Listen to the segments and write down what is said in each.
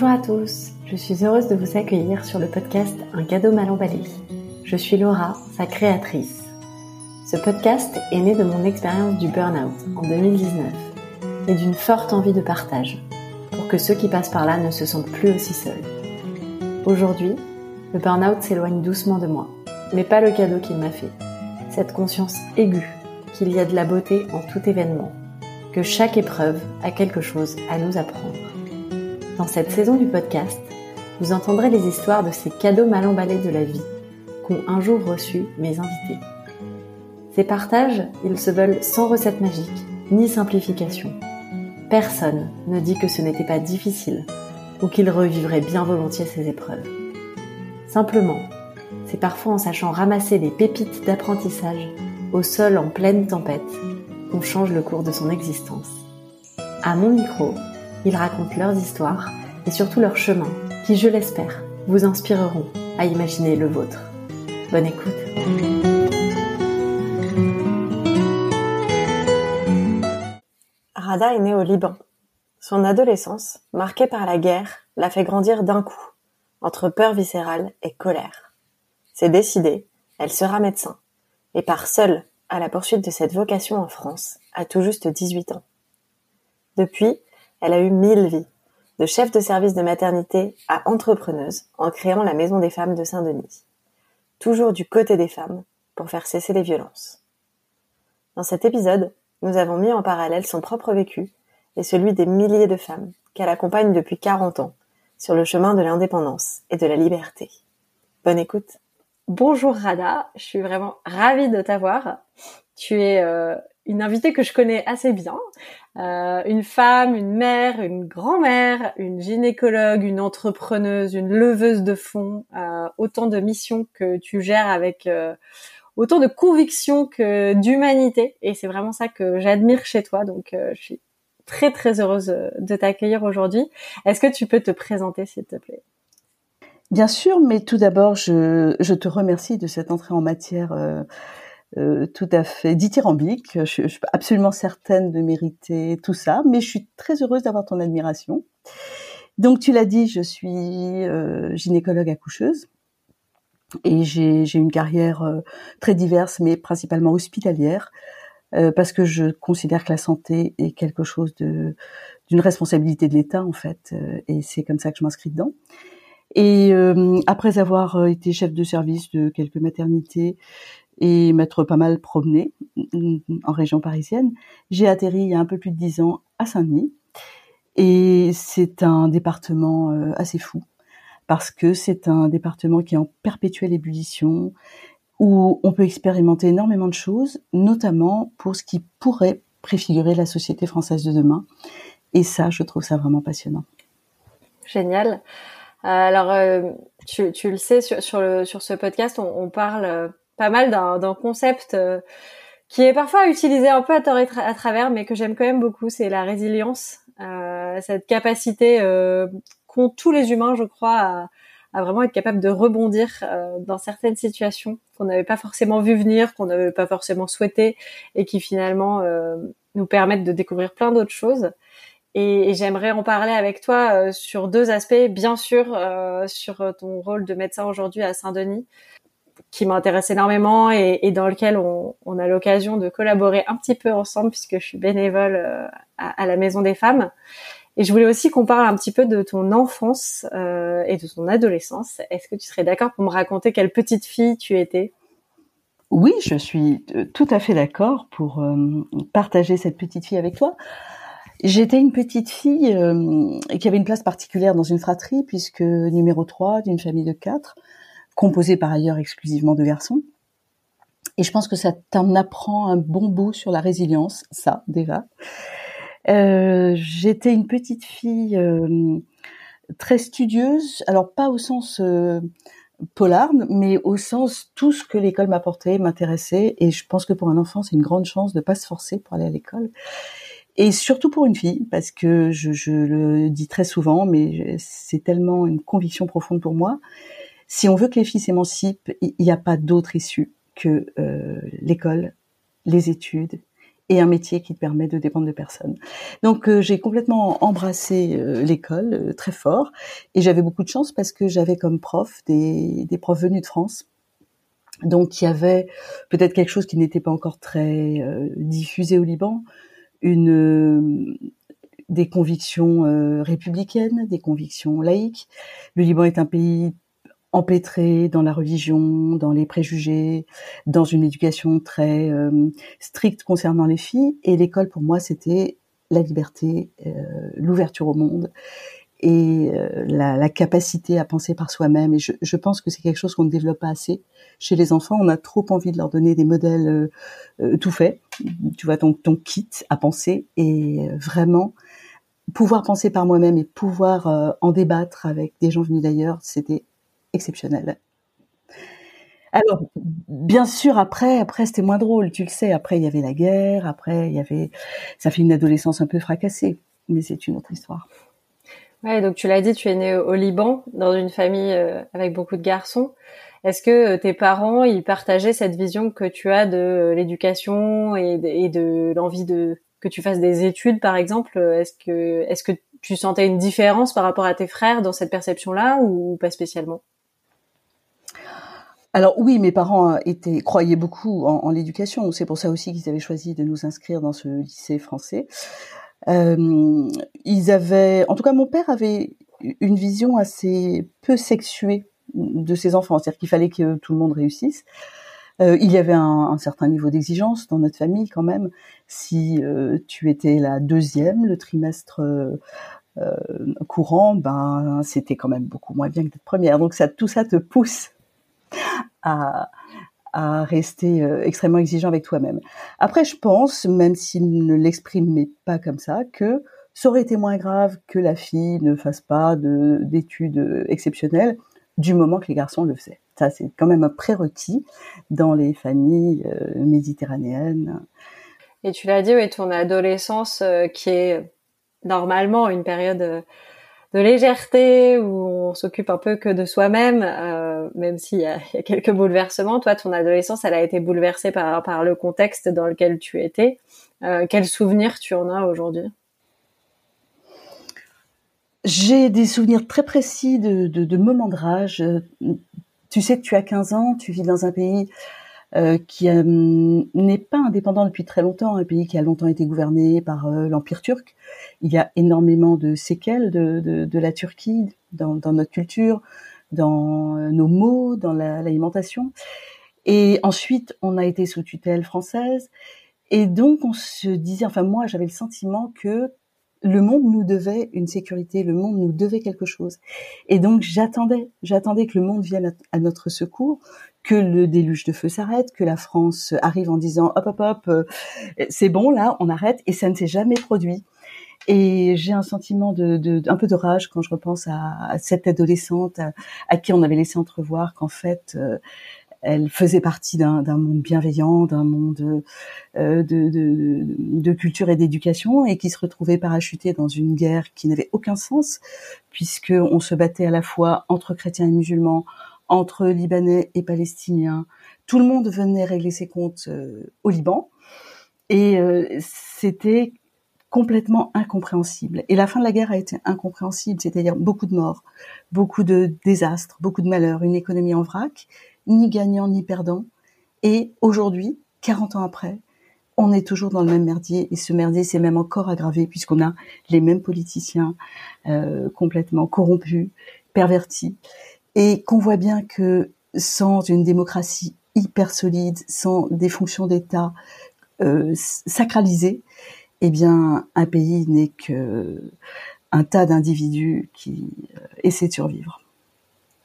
Bonjour à tous, je suis heureuse de vous accueillir sur le podcast Un cadeau mal emballé. Je suis Laura, sa créatrice. Ce podcast est né de mon expérience du burn-out en 2019 et d'une forte envie de partage pour que ceux qui passent par là ne se sentent plus aussi seuls. Aujourd'hui, le burn-out s'éloigne doucement de moi, mais pas le cadeau qu'il m'a fait. Cette conscience aiguë qu'il y a de la beauté en tout événement, que chaque épreuve a quelque chose à nous apprendre. Dans cette saison du podcast, vous entendrez les histoires de ces cadeaux mal emballés de la vie qu'ont un jour reçus mes invités. Ces partages, ils se veulent sans recette magique, ni simplification. Personne ne dit que ce n'était pas difficile ou qu'il revivrait bien volontiers ces épreuves. Simplement, c'est parfois en sachant ramasser des pépites d'apprentissage au sol en pleine tempête qu'on change le cours de son existence. À mon micro, ils racontent leurs histoires et surtout leurs chemins qui, je l'espère, vous inspireront à imaginer le vôtre. Bonne écoute. Rada est née au Liban. Son adolescence, marquée par la guerre, l'a fait grandir d'un coup, entre peur viscérale et colère. C'est décidé, elle sera médecin, et part seule à la poursuite de cette vocation en France, à tout juste 18 ans. Depuis, elle a eu mille vies, de chef de service de maternité à entrepreneuse, en créant la Maison des femmes de Saint-Denis. Toujours du côté des femmes, pour faire cesser les violences. Dans cet épisode, nous avons mis en parallèle son propre vécu et celui des milliers de femmes qu'elle accompagne depuis 40 ans sur le chemin de l'indépendance et de la liberté. Bonne écoute. Bonjour Rada, je suis vraiment ravie de t'avoir. Tu es euh, une invitée que je connais assez bien, euh, une femme, une mère, une grand-mère, une gynécologue, une entrepreneuse, une leveuse de fonds, euh, autant de missions que tu gères avec euh, autant de conviction que d'humanité, et c'est vraiment ça que j'admire chez toi. Donc, je suis très très heureuse de t'accueillir aujourd'hui. Est-ce que tu peux te présenter, s'il te plaît? Bien sûr, mais tout d'abord, je, te remercie de cette entrée en matière euh, euh, tout à fait dithyrambique. Je, je, suis absolument certaine de mériter tout ça, mais je suis très heureuse d'avoir ton admiration. Donc, tu l'as dit, je suis euh, gynécologue accoucheuse et j'ai une carrière euh, très diverse, mais principalement hospitalière, euh, parce que je considère que la santé est quelque chose de d'une responsabilité de l'État en fait, euh, et c'est comme ça que je m'inscris dedans. Et après avoir été chef de service de quelques maternités, et m'être pas mal promenée en région parisienne, j'ai atterri il y a un peu plus de dix ans à Saint-Denis. Et c'est un département euh, assez fou, parce que c'est un département qui est en perpétuelle ébullition, où on peut expérimenter énormément de choses, notamment pour ce qui pourrait préfigurer la société française de demain. Et ça, je trouve ça vraiment passionnant. Génial. Euh, alors, euh, tu, le sais, sur, sur, ce podcast, on parle pas mal d'un concept euh, qui est parfois utilisé un peu à tort et à travers, mais que j'aime quand même beaucoup, c'est la résilience, euh, cette capacité euh, qu'ont tous les humains, je crois, à, à vraiment être capable de rebondir euh, dans certaines situations qu'on n'avait pas forcément vu venir, qu'on n'avait pas forcément souhaité, et qui finalement euh, nous permettent de découvrir plein d'autres choses. Et, j'aimerais en parler avec toi euh, sur deux aspects, bien sûr, sur ton rôle de médecin aujourd'hui à Saint-Denis, qui m'intéresse énormément et, dans lequel on, a l'occasion de collaborer un petit peu ensemble puisque je suis bénévole euh, à, la Maison des Femmes. Et je voulais aussi qu'on parle un petit peu de ton enfance euh, et de ton adolescence. Est-ce que tu serais d'accord pour me raconter quelle petite fille tu étais? Oui, je suis euh, tout à fait d'accord pour partager cette petite fille avec toi. J'étais une petite fille qui avait une place particulière dans une fratrie puisque numéro 3 d'une famille de quatre composé par ailleurs exclusivement de garçons. Et je pense que ça t'en apprend un bon bout sur la résilience, ça déjà. Euh, J'étais une petite fille euh, très studieuse, alors pas au sens euh, mais au sens tout ce que l'école m'apportait m'intéressait. Et je pense que pour un enfant, c'est une grande chance de pas se forcer pour aller à l'école. Et surtout pour une fille, parce que je, je le dis très souvent, mais c'est tellement une conviction profonde pour moi si on veut que les filles s'émancipent, il n'y a pas d'autre issue que euh, l'école, les études et un métier qui te permet de dépendre de personne. Donc j'ai complètement embrassé l'école très fort et j'avais beaucoup de chance parce que j'avais comme prof des, des profs venus de France donc il y avait peut-être quelque chose qui n'était pas encore très euh, diffusé au Liban, une euh, des convictions euh, républicaines, des convictions laïques. Le Liban est un pays empêtré dans la religion, dans les préjugés, dans une éducation très stricte concernant les filles. Et l'école, pour moi, c'était la liberté, l'ouverture au monde et euh, la, la, capacité à penser par soi-même. Et je, je pense que c'est quelque chose qu'on ne développe pas assez chez les enfants. On a trop envie de leur donner des modèles euh, euh, tout faits. Tu vois, ton, ton kit à penser et vraiment pouvoir penser par moi-même et pouvoir en débattre avec des gens venus d'ailleurs, c'était exceptionnel. Alors, bien sûr, après, après c'était moins drôle, tu le sais. Après, il y avait la guerre. Après, il y avait, ça fait une adolescence un peu fracassée, mais c'est une autre histoire. Ouais, donc tu l'as dit, tu es né au Liban, dans une famille euh, avec beaucoup de garçons. Est-ce que euh, tes parents, ils partageaient cette vision que tu as de l'éducation et de, l'envie de que tu fasses des études, par exemple? Est-ce que est-ce que tu sentais une différence par rapport à tes frères dans cette perception-là ou pas spécialement? Alors oui, mes parents étaient croyaient beaucoup en, l'éducation. C'est pour ça aussi qu'ils avaient choisi de nous inscrire dans ce lycée français. Euh, ils avaient, en tout cas, mon père avait une vision assez peu sexuée de ses enfants, c'est-à-dire qu'il fallait que tout le monde réussisse. Euh, il y avait un, certain niveau d'exigence dans notre famille quand même. Si euh, tu étais la deuxième, le trimestre euh, courant, ben c'était quand même beaucoup moins bien que d'être première. Donc tout ça te pousse à, rester euh, extrêmement exigeant avec toi-même. Après, je pense, même s'il ne l'exprimait pas comme ça, que ça aurait été moins grave que la fille ne fasse pas d'études exceptionnelles du moment que les garçons le faisaient. Ça, c'est quand même un prérequis dans les familles euh, méditerranéennes. Et tu l'as dit, oui, ton adolescence euh, qui est normalement une période de légèreté où on s'occupe un peu que de soi-même, euh, même s'il y, a, quelques bouleversements. Toi, ton adolescence, elle a été bouleversée par, le contexte dans lequel tu étais. Euh, quels souvenirs tu en as aujourd'hui? J'ai des souvenirs très précis de, de, de moments de rage. Tu sais que tu as 15 ans, tu vis dans un pays euh, qui euh, n'est pas indépendant depuis très longtemps, un pays qui a longtemps été gouverné par euh, l'Empire turc. Il y a énormément de séquelles de, de, de la Turquie dans, dans, notre culture, dans nos mots, dans l'alimentation. et ensuite, on a été sous tutelle française. Et donc, on se disait, enfin moi, j'avais le sentiment que le monde nous devait une sécurité, le monde nous devait quelque chose. Et donc j'attendais, j'attendais que le monde vienne à notre secours, que le déluge de feu s'arrête, que la France arrive en disant hop hop hop, euh, c'est bon là, on arrête, et ça ne s'est jamais produit. Et j'ai un sentiment de, de, un peu de rage quand je repense à, cette adolescente à, qui on avait laissé entrevoir qu'en fait euh, elle faisait partie d'un monde bienveillant, d'un monde euh, de, de, de, culture et d'éducation, et qui se retrouvait parachutée dans une guerre qui n'avait aucun sens, puisque on se battait à la fois entre chrétiens et musulmans, entre Libanais et Palestiniens. Tout le monde venait régler ses comptes euh, au Liban, et euh, c'était complètement incompréhensible. Et la fin de la guerre a été incompréhensible, c'est-à-dire beaucoup de morts, beaucoup de désastres, beaucoup de malheurs, une économie en vrac, ni gagnant ni perdant. Et aujourd'hui, 40 ans après, on est toujours dans le même merdier et ce merdier s'est même encore aggravé puisqu'on a les mêmes politiciens euh, complètement corrompus, pervertis et qu'on voit bien que sans une démocratie hyper solide, sans des fonctions d'État euh, sacralisées, eh bien un pays n'est que un tas d'individus qui euh, essaient de survivre.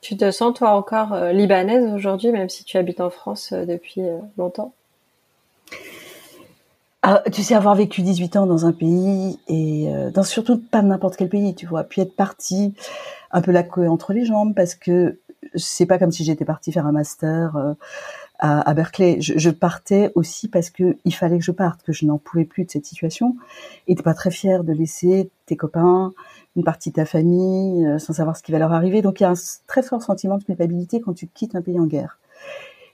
Tu te sens toi encore euh, libanaise aujourd'hui, même si tu habites en France depuis longtemps? Ah, Tu sais, avoir vécu 18 ans dans un pays, et dans surtout pas n'importe quel pays, tu vois, puis être partie un peu la queue entre les jambes, parce que c'est pas comme si j'étais partie faire un master à, à, Berkeley. Je, partais aussi parce que il fallait que je parte, que je n'en pouvais plus de cette situation, et t'es pas très fière de laisser tes copains, une partie de ta famille, euh, sans savoir ce qui va leur arriver. Donc il y a un très fort sentiment de culpabilité quand tu quittes un pays en guerre.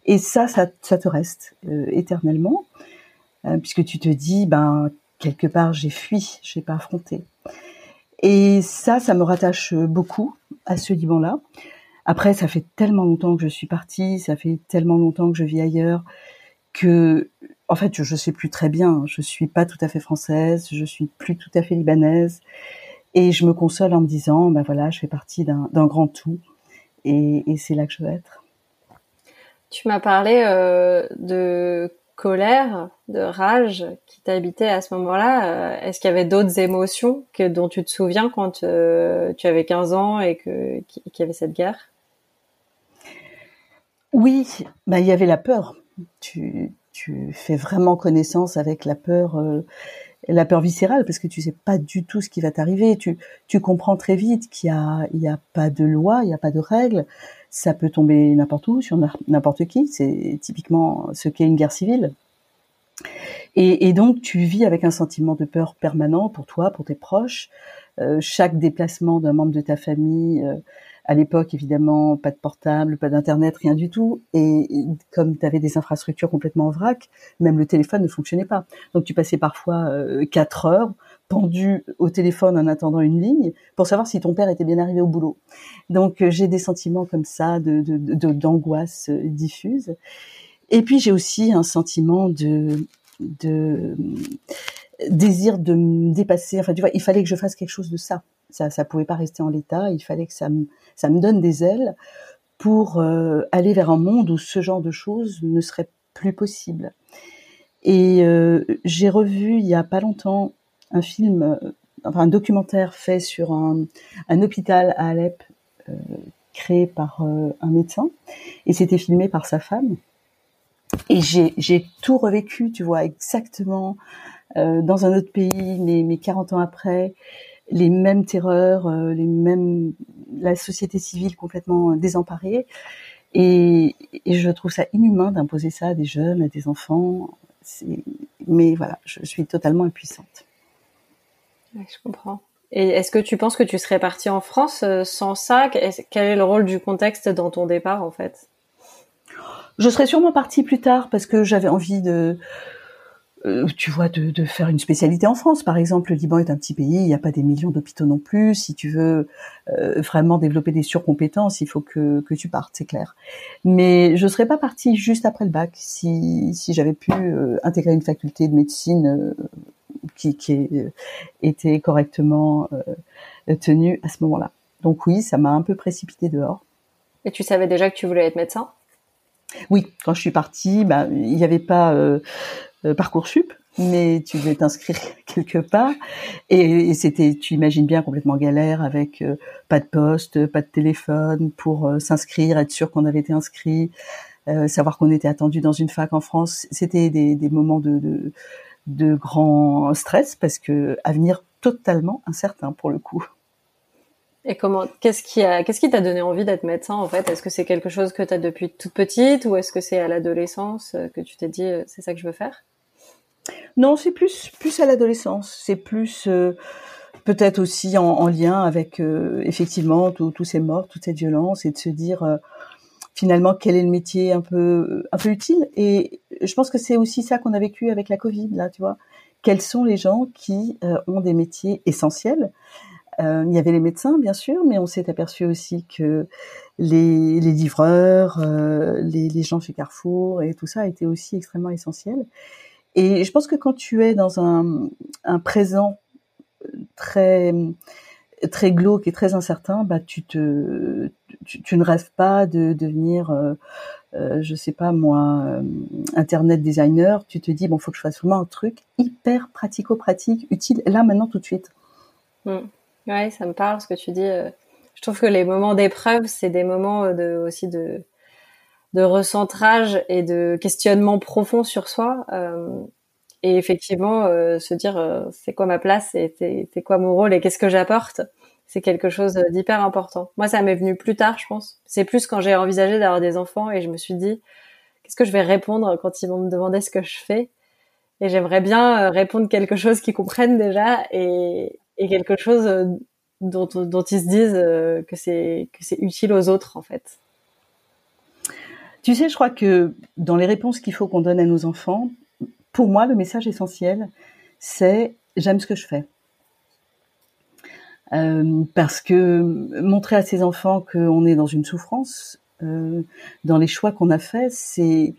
Et ça, ça, te reste euh, éternellement. puisque tu te dis, ben quelque part j'ai fui, j'ai pas affronté. Et ça, ça me rattache beaucoup à ce Liban-là. Après, ça fait tellement longtemps que je suis partie, ça fait tellement longtemps que je vis ailleurs, que, en fait, je, ne sais plus très bien. Je suis pas tout à fait française, je suis plus tout à fait libanaise, et je me console en me disant, ben voilà, je fais partie d'un grand tout, et, c'est là que je veux être. Tu m'as parlé euh, de colère, de rage qui t'habitait à ce moment-là. Euh, est-ce qu'il y avait d'autres émotions que dont tu te souviens quand euh, tu avais 15 ans et qu'il y avait cette guerre? Oui, bah il y avait la peur. Tu tu fais vraiment connaissance avec la peur euh, la peur viscérale parce que tu sais pas du tout ce qui va t'arriver. Tu tu comprends très vite qu'il y a il y a pas de loi, il y a pas de règles ça peut tomber n'importe où, sur n'importe qui. C'est typiquement ce qu'est une guerre civile. Et, donc, tu vis avec un sentiment de peur permanent pour toi, pour tes proches. Euh, chaque déplacement d'un membre de ta famille, euh, à l'époque, évidemment, pas de portable, pas d'internet, rien du tout. Et, comme tu avais des infrastructures complètement en vrac, même le téléphone ne fonctionnait pas. Donc, tu passais parfois euh, quatre heures pendu au téléphone en attendant une ligne pour savoir si ton père était bien arrivé au boulot. Donc euh, j'ai des sentiments comme ça de d'angoisse euh, diffuse. Et puis j'ai aussi un sentiment de de désir de me dépasser. Enfin tu vois, il fallait que je fasse quelque chose de ça. Ça ça pouvait pas rester en l'état. Il fallait que ça me ça me donne des ailes pour euh, aller vers un monde où ce genre de choses ne serait plus possible. Et j'ai revu il y a pas longtemps un film, euh, enfin un documentaire fait sur un, hôpital à Alep euh, créé par euh, un médecin et c'était filmé par sa femme. Et j'ai tout revécu, tu vois, exactement dans un autre pays, mais, mais 40 ans après, les mêmes terreurs, les mêmes, la société civile complètement désemparée. Et, et je trouve ça inhumain d'imposer ça à des jeunes, à des enfants. Mais voilà, je suis totalement impuissante je comprends. Et est-ce que tu penses que tu serais partie en France euh, sans ça? Quel est le rôle du contexte dans ton départ en fait? Je serais sûrement partie plus tard parce que j'avais envie de, euh, tu vois, de, faire une spécialité en France. Par exemple, le Liban est un petit pays, il n'y a pas des millions d'hôpitaux non plus. Si tu veux euh, vraiment développer des surcompétences, il faut que, tu partes, c'est clair. Mais je serais pas partie juste après le bac si j'avais pu intégrer une faculté de médecine qui, qui euh, était correctement euh, tenu à ce moment-là. Donc oui, ça m'a un peu précipité dehors. Et tu savais déjà que tu voulais être médecin? Oui, quand je suis partie, bah, il n'y avait pas euh, parcoursup, mais tu devais t'inscrire quelque part et, c'était, tu imagines bien, complètement galère avec pas de poste, pas de téléphone pour s'inscrire, être sûr qu'on avait été inscrit, savoir qu'on était attendu dans une fac en France. C'était des, des moments de, de de grand stress parce que avenir totalement incertain pour le coup. Et comment qu'est-ce qui a qu'est-ce qui t'a donné envie d'être médecin en fait? Est-ce que c'est quelque chose que tu as depuis toute petite ou est-ce que c'est à l'adolescence que tu t'es dit euh, c'est ça que je veux faire? Non, c'est plus plus à l'adolescence, c'est plus euh, peut-être aussi en, lien avec euh, effectivement tous ces morts, toute cette violence et de se dire finalement quel est le métier un peu un peu utile. Et je pense que c'est aussi ça qu'on a vécu avec la Covid là tu vois. Quels sont les gens qui euh, ont des métiers essentiels? Euh, il y avait les médecins bien sûr mais on s'est aperçu aussi que les, les livreurs euh, les, les gens chez Carrefour et tout ça étaient aussi extrêmement essentiels. Et je pense que quand tu es dans un, un présent très très glauque et très incertain, bah tu te, tu, ne rêves pas de devenir, euh, euh, je sais pas moi, euh, internet designer. Tu te dis bon, faut que je fasse vraiment un truc hyper pratico-pratique, utile là maintenant tout de suite. Mmh. Ouais, ça me parle ce que tu dis. Euh, je trouve que les moments d'épreuve, c'est des moments de aussi de de recentrage et de questionnement profond sur soi. Euh, et effectivement euh, se dire euh, c'est quoi ma place et c'est quoi mon rôle et qu'est-ce que j'apporte c'est quelque chose d'hyper important. Moi ça m'est venu plus tard je pense. C'est plus quand j'ai envisagé d'avoir des enfants et je me suis dit qu'est-ce que je vais répondre quand ils vont me demander ce que je fais? Et j'aimerais bien euh, répondre quelque chose qu'ils comprennent déjà et, quelque chose dont, dont ils se disent que c'est que c'est utile aux autres en fait. Tu sais, je crois que dans les réponses qu'il faut qu'on donne à nos enfants, pour moi, le message essentiel, c'est j'aime ce que je fais. Euh, parce que montrer à ses enfants qu'on est dans une souffrance, euh, dans les choix qu'on a faits, c'est,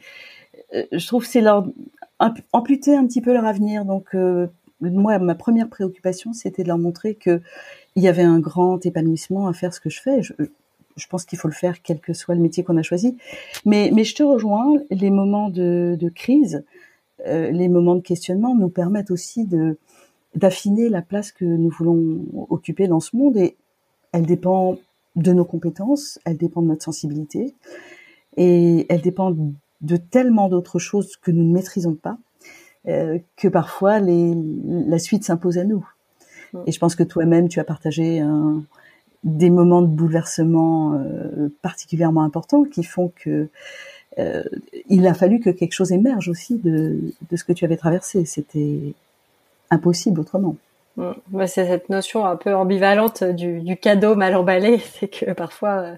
euh, je trouve, c'est leur amputer un petit peu leur avenir. Donc, euh, moi, ma première préoccupation, c'était de leur montrer que il y avait un grand épanouissement à faire ce que je fais. Je, pense qu'il faut le faire quel que soit le métier qu'on a choisi. Mais, mais je te rejoins, les moments de, de crise, les moments de questionnement nous permettent aussi de d'affiner la place que nous voulons occuper dans ce monde et elle dépend de nos compétences, elle dépend de notre sensibilité et elle dépend de tellement d'autres choses que nous ne maîtrisons pas euh, que parfois les, la suite s'impose à nous. Et je pense que toi-même, tu as partagé un, des moments de bouleversement euh, particulièrement importants qui font que euh, il a fallu que quelque chose émerge aussi de, de ce que tu avais traversé. C'était impossible autrement. Mmh. C'est cette notion un peu ambivalente du, du cadeau mal emballé, c'est que parfois euh,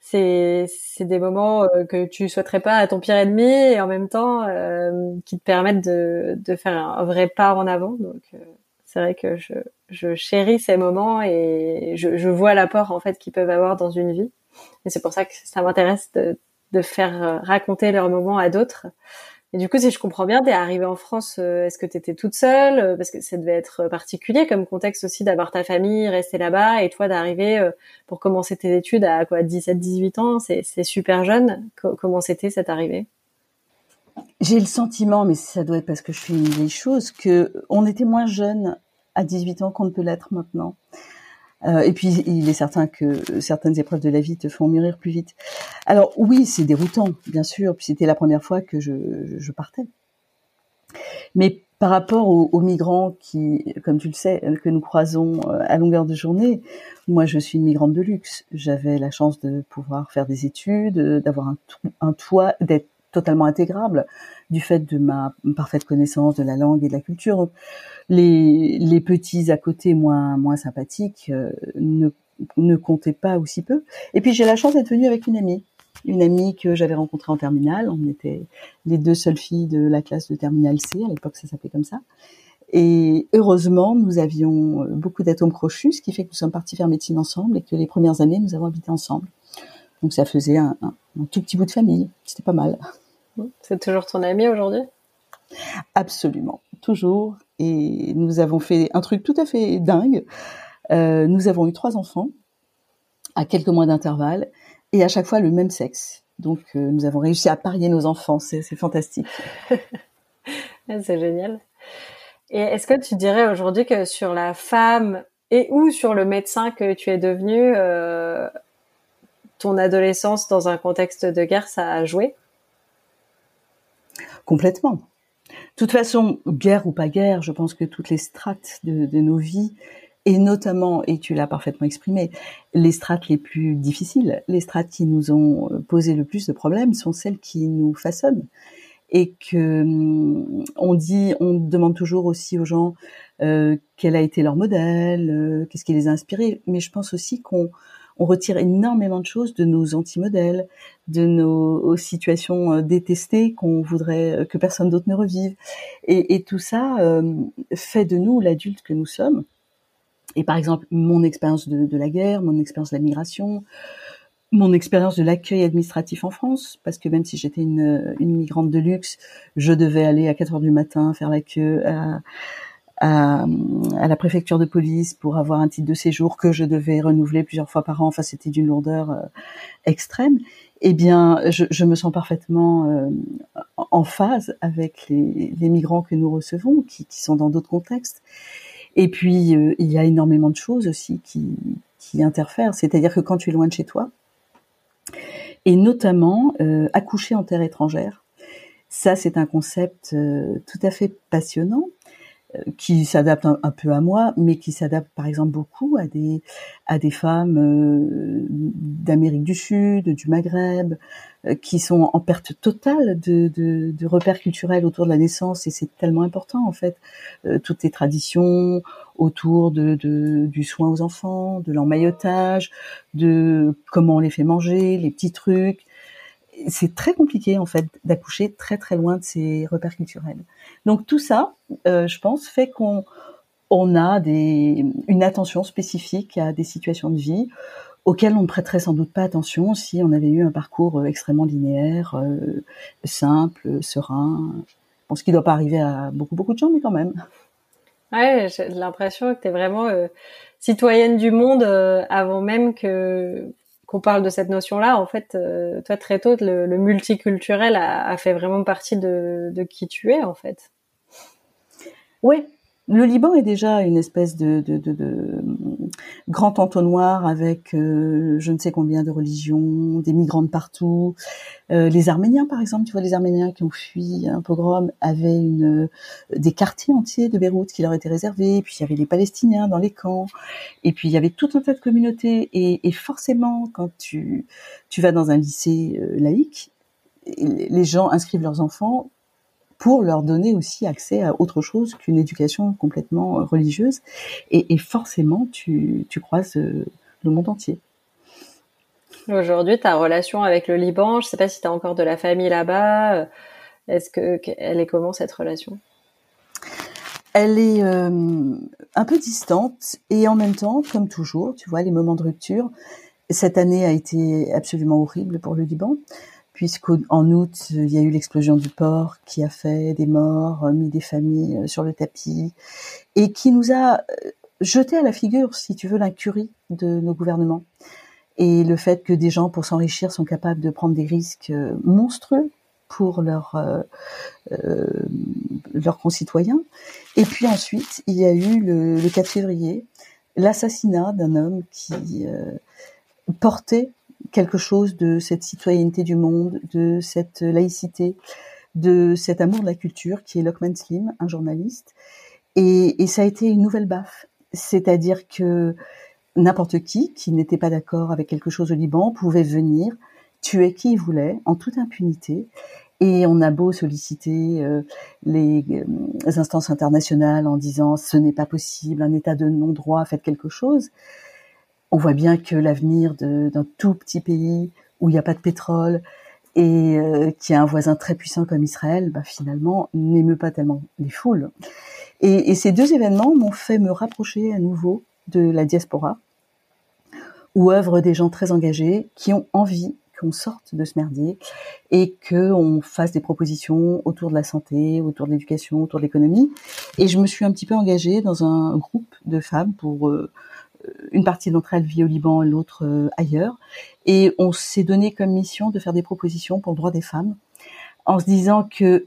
c'est des moments euh, que tu souhaiterais pas à ton pire ennemi et en même temps euh, qui te permettent de de faire un vrai pas en avant. Donc c'est vrai que je je chéris ces moments et je, je vois l'apport en fait qu'ils peuvent avoir dans une vie. Et c'est pour ça que ça m'intéresse de, de faire raconter leurs moments à d'autres. Et du coup, si je comprends bien, t'es arrivée en France, euh, est-ce que t'étais toute seule euh, Parce que ça devait être particulier comme contexte aussi d'avoir ta famille, rester là-bas, et toi d'arriver euh, pour commencer tes études à quoi 17, 18 ans, c'est super jeune. comment c'était cette arrivée? J'ai le sentiment, mais ça doit être parce que je fais une vieille chose, que on était moins jeune à 18 ans qu'on ne peut l'être maintenant. Euh, et puis, il est certain que certaines épreuves de la vie te font mûrir plus vite. Alors oui, c'est déroutant, bien sûr. Puis c'était la première fois que je, je partais. Mais par rapport aux, migrants qui, comme tu le sais, que nous croisons euh, à longueur de journée, moi je suis une migrante de luxe. J'avais la chance de pouvoir faire des études, d'avoir un, un toit, d'être totalement intégrable du fait de ma parfaite connaissance de la langue et de la culture. les, petits à côté moins moins sympathiques euh, ne ne comptaient pas aussi peu. Et puis j'ai la chance d'être venue avec une amie, une amie que j'avais rencontrée en terminale. On était les deux seules filles de la classe de terminale C, à l'époque ça s'appelait comme ça. Et heureusement, nous avions beaucoup d'atomes crochus, ce qui fait que nous sommes partis faire médecine ensemble et que les premières années, nous avons habité ensemble. Donc ça faisait un, tout petit bout de famille. C'était pas mal. C'est toujours ton ami aujourd'hui? Absolument, toujours. Et nous avons fait un truc tout à fait dingue. Euh, nous avons eu trois enfants à quelques mois d'intervalle et à chaque fois le même sexe. Donc euh, nous avons réussi à parier nos enfants. C'est fantastique. c'est génial. Et est-ce que tu dirais aujourd'hui que sur la femme et ou sur le médecin que tu es devenu, euh, ton adolescence dans un contexte de guerre, ça a joué? Complètement. De toute façon, guerre ou pas guerre, je pense que toutes les strates de, nos vies, et notamment, et tu l'as parfaitement exprimé, les strates les plus difficiles, les strates qui nous ont posé le plus de problèmes sont celles qui nous façonnent. Et que hum, on dit, on demande toujours aussi aux gens euh, quel a été leur modèle, euh, qu'est-ce qui les a inspirés. Mais je pense aussi qu'on on retire énormément de choses de nos anti-modèles, de nos situations euh, détestées qu'on voudrait euh, que personne d'autre ne revive. Et, tout ça euh, fait de nous l'adulte que nous sommes. Et par exemple, mon expérience de, la guerre, mon expérience de la migration, mon expérience de l'accueil administratif en France, parce que même si j'étais une, une migrante de luxe, je devais aller à 4 heures du matin faire la queue à, à, à, la préfecture de police pour avoir un titre de séjour que je devais renouveler plusieurs fois par an. Enfin, c'était d'une lourdeur euh, extrême. Eh bien, je, je, me sens parfaitement euh, en phase avec les, les, migrants que nous recevons, qui, qui sont dans d'autres contextes. Et puis, euh, il y a énormément de choses aussi qui, qui interfèrent. C'est-à-dire que quand tu es loin de chez toi, et notamment accoucher en terre étrangère, ça, c'est un concept tout à fait passionnant qui s'adapte un, peu à moi, mais qui s'adapte par exemple beaucoup à des à des femmes euh, d'Amérique du Sud, du Maghreb, euh, qui sont en perte totale de, de, de, repères culturels autour de la naissance, et c'est tellement important en fait. Euh, toutes les traditions autour de, de, du soin aux enfants, de l'emmaillotage, de comment on les fait manger, les petits trucs. C'est très compliqué en fait d'accoucher très très loin de ses repères culturels. Donc tout ça, euh, je pense, fait qu'on on a des, une attention spécifique à des situations de vie auxquelles on ne prêterait sans doute pas attention si on avait eu un parcours euh, extrêmement linéaire, euh, simple, serein. Je pense qu'il ne doit pas arriver à beaucoup beaucoup de gens, mais quand même. Ouais, j'ai l'impression que tu es vraiment citoyenne du monde avant même que qu'on parle de cette notion-là. En fait, toi très tôt, le, multiculturel a, fait vraiment partie de, qui tu es en fait. Oui, le Liban est déjà une espèce de grand entonnoir avec euh, je ne sais combien de religions, des migrants de partout. Euh, les Arméniens, par exemple, tu vois, les Arméniens qui ont fui un pogrom avaient une, euh, des quartiers entiers de Beyrouth qui leur étaient réservés. Puis il y avait les Palestiniens dans les camps. Et puis il y avait tout un tas de communautés. Et, et forcément, quand tu, tu vas dans un lycée laïque, les gens inscrivent leurs enfants pour leur donner aussi accès à autre chose qu'une éducation complètement euh, religieuse. Et, et forcément, tu, tu croises euh, le monde entier. Aujourd'hui, ta relation avec le Liban, je ne sais pas si tu as encore de la famille là-bas. Euh, est-ce que elle est comment cette relation? Elle est euh, un peu distante et en même temps, comme toujours, tu vois, les moments de rupture. Cette année a été absolument horrible pour le Liban puisqu'en août, il y a eu l'explosion du port qui a fait des morts, euh, mis des familles euh, sur le tapis, et qui nous a euh, jeté à la figure, si tu veux, l'incurie de nos gouvernements. Et le fait que des gens, pour s'enrichir, sont capables de prendre des risques monstrueux pour leurs concitoyens. Et puis ensuite, il y a eu le, le 4 février, l'assassinat d'un homme qui portait quelque chose de cette citoyenneté du monde, de cette laïcité, de cet amour de la culture qui est Lockman Slim, un journaliste. Et, et ça a été une nouvelle baffe. C'est-à-dire que n'importe qui qui n'était pas d'accord avec quelque chose au Liban pouvait venir tuer qui il voulait en toute impunité. Et on a beau solliciter euh, les, euh, instances internationales en disant ce n'est pas possible, un état de non-droit, faites quelque chose on voit bien que l'avenir d'un tout petit pays où il n'y a pas de pétrole et euh, qui a un voisin très puissant comme Israël, bah, finalement, n'émeut pas tellement les foules. Et, ces deux événements m'ont fait me rapprocher à nouveau de la diaspora, où œuvrent des gens très engagés qui ont envie qu'on sorte de ce merdier et qu'on fasse des propositions autour de la santé, autour de l'éducation, autour de l'économie. Et je me suis un petit peu engagée dans un groupe de femmes pour euh, une partie d'entre elles vit au Liban, l'autre euh, ailleurs. Et on s'est donné comme mission de faire des propositions pour le droit des femmes, en se disant que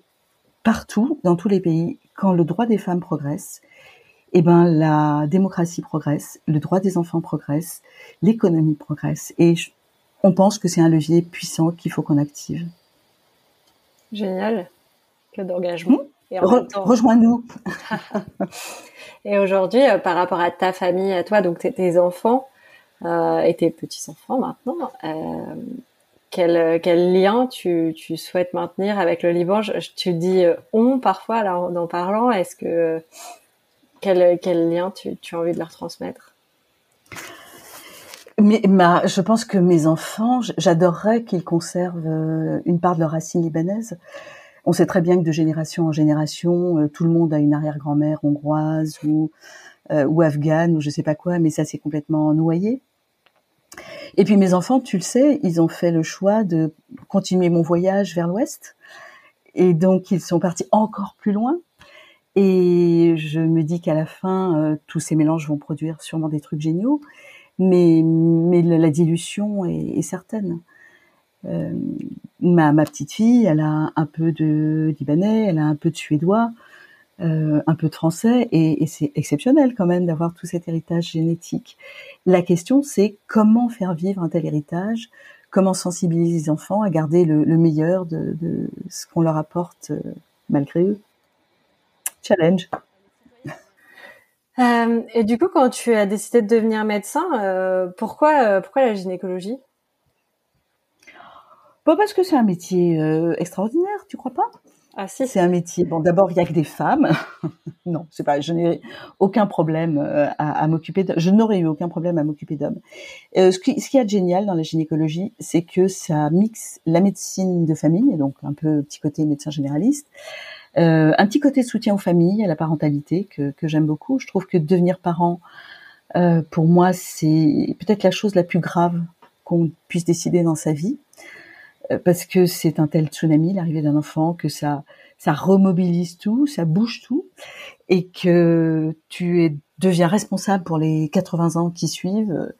partout, dans tous les pays, quand le droit des femmes progresse, eh ben la démocratie progresse, le droit des enfants progresse, l'économie progresse. Et on pense que c'est un levier puissant qu'il faut qu'on active. Génial. Que d'engagement. Mmh. Rejoins-nous. et aujourd'hui, euh, par rapport à ta famille, à toi, donc tes enfants euh, et tes petits-enfants maintenant, euh, quel, quel lien tu, tu souhaites maintenir avec le Liban? Je, Tu dis on parfois là en, parlant. Est-ce que quel, quel lien tu, tu as envie de leur transmettre? Mais, ma, je pense que mes enfants, j'adorerais qu'ils conservent une part de leur racine libanaise. On sait très bien que de génération en génération, euh, tout le monde a une arrière-grand-mère hongroise ou euh, ou afghane ou je sais pas quoi, mais ça s'est complètement noyé. Et puis mes enfants, tu le sais, ils ont fait le choix de continuer mon voyage vers l'ouest. Et donc ils sont partis encore plus loin. Et je me dis qu'à la fin, euh, tous ces mélanges vont produire sûrement des trucs géniaux. Mais, mais la, dilution est certaine. Euh, ma, petite fille, elle a un peu de libanais, elle a un peu de suédois, euh, un peu de français, et, c'est exceptionnel quand même d'avoir tout cet héritage génétique. La question, c'est comment faire vivre un tel héritage, comment sensibiliser les enfants à garder le, le meilleur de, ce qu'on leur apporte euh, malgré eux. Challenge. Et du coup, quand tu as décidé de devenir médecin, pourquoi, pourquoi la gynécologie? Pas parce que c'est un métier euh, extraordinaire, tu crois pas? Ah si. C'est un métier. Bon, d'abord, il y a que des femmes. non, c'est pas. Je n'ai aucun problème euh, à, m'occuper. De, je n'aurais eu aucun problème à m'occuper d'hommes. Euh, ce qui, ce qui est génial dans la gynécologie, c'est que ça mixe la médecine de famille, donc un peu petit côté médecin généraliste, euh, un petit côté soutien aux familles, à la parentalité que, que j'aime beaucoup. Je trouve que devenir parent, euh, pour moi, c'est peut-être la chose la plus grave qu'on puisse décider dans sa vie. Euh, parce que c'est un tel tsunami, l'arrivée d'un enfant, que ça, ça remobilise tout, ça bouge tout, et que tu es, deviens responsable pour les 80 ans qui suivent euh,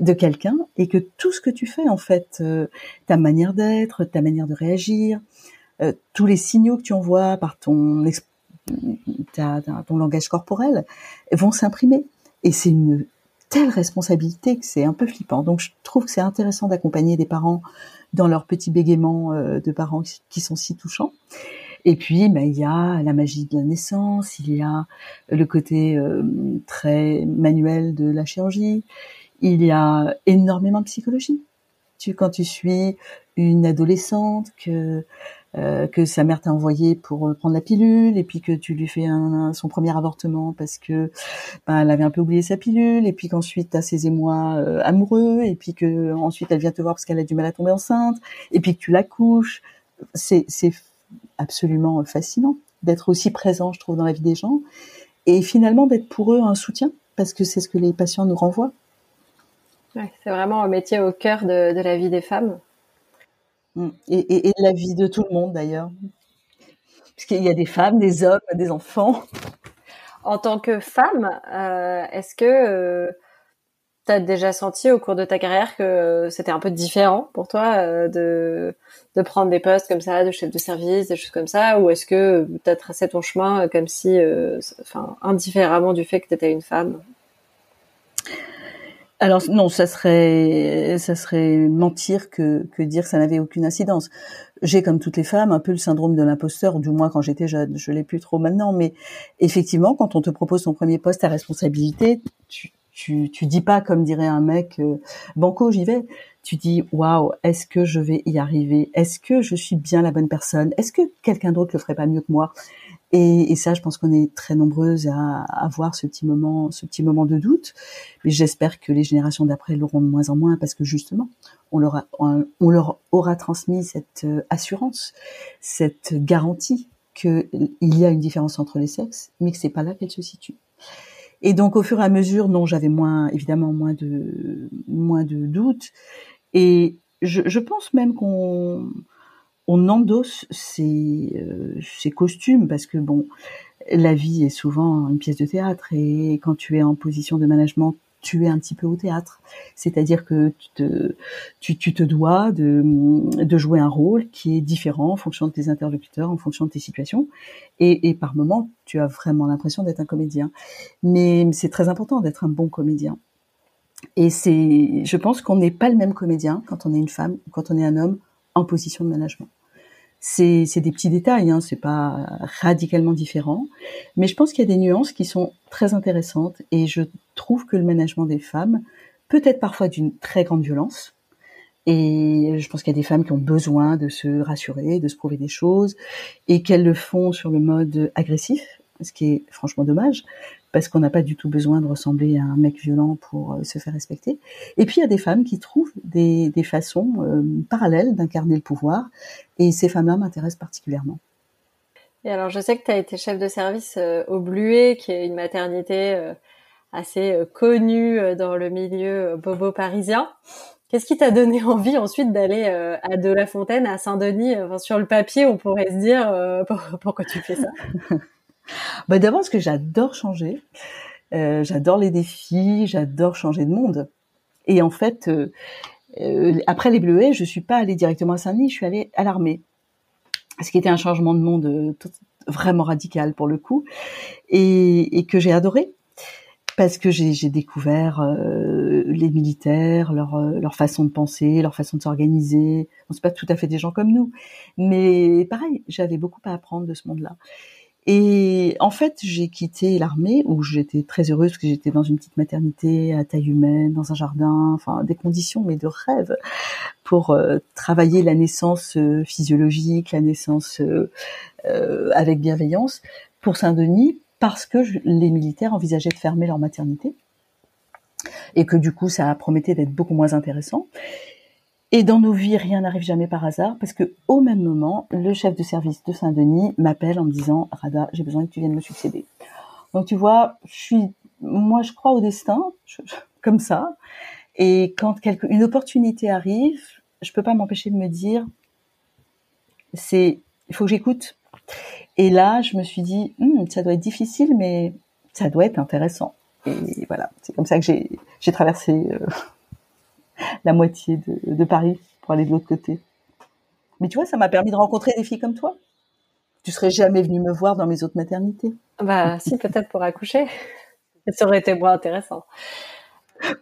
de quelqu'un, et que tout ce que tu fais, en fait, euh, ta manière d'être, ta manière de réagir, tous les signaux que tu envoies par ton, ton langage corporel, vont s'imprimer. Et c'est une telle responsabilité que c'est un peu flippant. Donc je trouve que c'est intéressant d'accompagner des parents dans leurs petits bégaiements euh, de parents qui sont si touchants. Et puis, ben, il y a la magie de la naissance, il y a le côté euh, très manuel de la chirurgie, il y a énormément de psychologie. Tu, quand tu suis une adolescente que euh, que sa mère t'a envoyé pour euh, prendre la pilule et puis que tu lui fais un, son premier avortement parce que ben, elle avait un peu oublié sa pilule et puis qu'ensuite t'as ses émois euh, amoureux et puis que ensuite elle vient te voir parce qu'elle a du mal à tomber enceinte et puis que tu la couches. C'est c'est absolument fascinant d'être aussi présent je trouve dans la vie des gens et finalement d'être pour eux un soutien parce que c'est ce que les patients nous renvoient. Ouais, c'est vraiment un métier au cœur de, de la vie des femmes Mm. Et, la vie de tout le monde d'ailleurs. Parce qu'il y a des femmes, des hommes, des enfants. En tant que femme, euh, est-ce que euh, tu as déjà senti au cours de ta carrière que c'était un peu différent pour toi euh, de, de prendre des postes comme ça, de chef de service, des choses comme ça, ou est-ce que tu as tracé ton chemin comme si, enfin, indifféremment du fait que tu étais une femme? Alors non, ça serait ça serait mentir que que dire que ça n'avait aucune incidence. J'ai comme toutes les femmes un peu le syndrome de l'imposteur, du moins quand j'étais jeune. Je l'ai plus trop maintenant, mais effectivement, quand on te propose ton premier poste à responsabilité, tu tu dis pas comme dirait un mec euh, banco, j'y vais. Tu dis waouh, est-ce que je vais y arriver? Est-ce que je suis bien la bonne personne? Est-ce que quelqu'un d'autre le ferait pas mieux que moi? Et, et, ça, je pense qu'on est très nombreuses à avoir ce petit moment, ce petit moment de doute. Mais j'espère que les générations d'après l'auront de moins en moins parce que justement, on leur, a, on leur aura transmis cette euh, assurance, cette garantie qu'il y a une différence entre les sexes, mais que c'est pas là qu'elle se situe. Et donc, au fur et à mesure, non, j'avais moins, évidemment, moins de, moins de doutes. Et je, je pense même qu'on, on endosse ces, euh, costumes parce que bon, la vie est souvent une pièce de théâtre et quand tu es en position de management, tu es un petit peu au théâtre. C'est-à-dire que tu te, tu te dois de, de, jouer un rôle qui est différent en fonction de tes interlocuteurs, en fonction de tes situations. Et, et par moments, tu as vraiment l'impression d'être un comédien. Mais c'est très important d'être un bon comédien. Et c'est, je pense qu'on n'est pas le même comédien quand on est une femme, quand on est un homme en position de management. C'est, des petits détails, hein, c'est pas radicalement différent, mais je pense qu'il y a des nuances qui sont très intéressantes et je trouve que le management des femmes peut être parfois d'une très grande violence. Et je pense qu'il y a des femmes qui ont besoin de se rassurer, de se prouver des choses, et qu'elles le font sur le mode agressif, ce qui est franchement dommage, parce qu'on n'a pas du tout besoin de ressembler à un mec violent pour euh, se faire respecter. Et puis il y a des femmes qui trouvent des, des façons euh, parallèles d'incarner le pouvoir, et ces femmes-là m'intéressent particulièrement. Et alors je sais que tu as été chef de service euh, au Bluet, qui est une maternité assez connue dans le milieu bobo parisien. Qu'est-ce qui t'a donné envie ensuite d'aller à De La Fontaine, à Saint-Denis? Sur le papier, on pourrait se dire pourquoi tu fais ça? Bah D'abord parce que j'adore changer, euh, j'adore les défis, j'adore changer de monde. Et en fait, euh, euh, après les Bleuets, je suis pas allée directement à Saint-Denis, je suis allée à l'armée. Ce qui était un changement de monde vraiment radical pour le coup, et, et que j'ai adoré parce que j'ai découvert euh, les militaires, leur, leur façon de penser, leur façon de s'organiser. On c'est pas tout à fait des gens comme nous, mais pareil, j'avais beaucoup à apprendre de ce monde-là. Et en fait, j'ai quitté l'armée où j'étais très heureuse parce que j'étais dans une petite maternité à taille humaine, dans un jardin, enfin des conditions mais de rêve pour euh, travailler la naissance euh, physiologique, la naissance euh, avec bienveillance pour Saint-Denis parce que les militaires envisageaient de fermer leur maternité et que du coup ça promettait d'être beaucoup moins intéressant. Et dans nos vies, rien n'arrive jamais par hasard, parce que au même moment, le chef de service de Saint-Denis m'appelle en me disant Rada, j'ai besoin que tu viennes me succéder. Donc tu vois, moi, je crois au destin, comme ça. Et quand une opportunité arrive, je peux pas m'empêcher de me dire, c'est, il faut que j'écoute. Et là, je me suis dit, hm, ça doit être difficile, mais ça doit être intéressant. Et voilà, c'est comme ça que j'ai, j'ai traversé. Euh, la moitié de, Paris pour aller de l'autre côté. Mais tu vois, ça m'a permis de rencontrer des filles comme toi. Tu serais jamais venu me voir dans mes autres maternités. Bah, si, peut-être pour accoucher. Ça aurait été moins intéressant.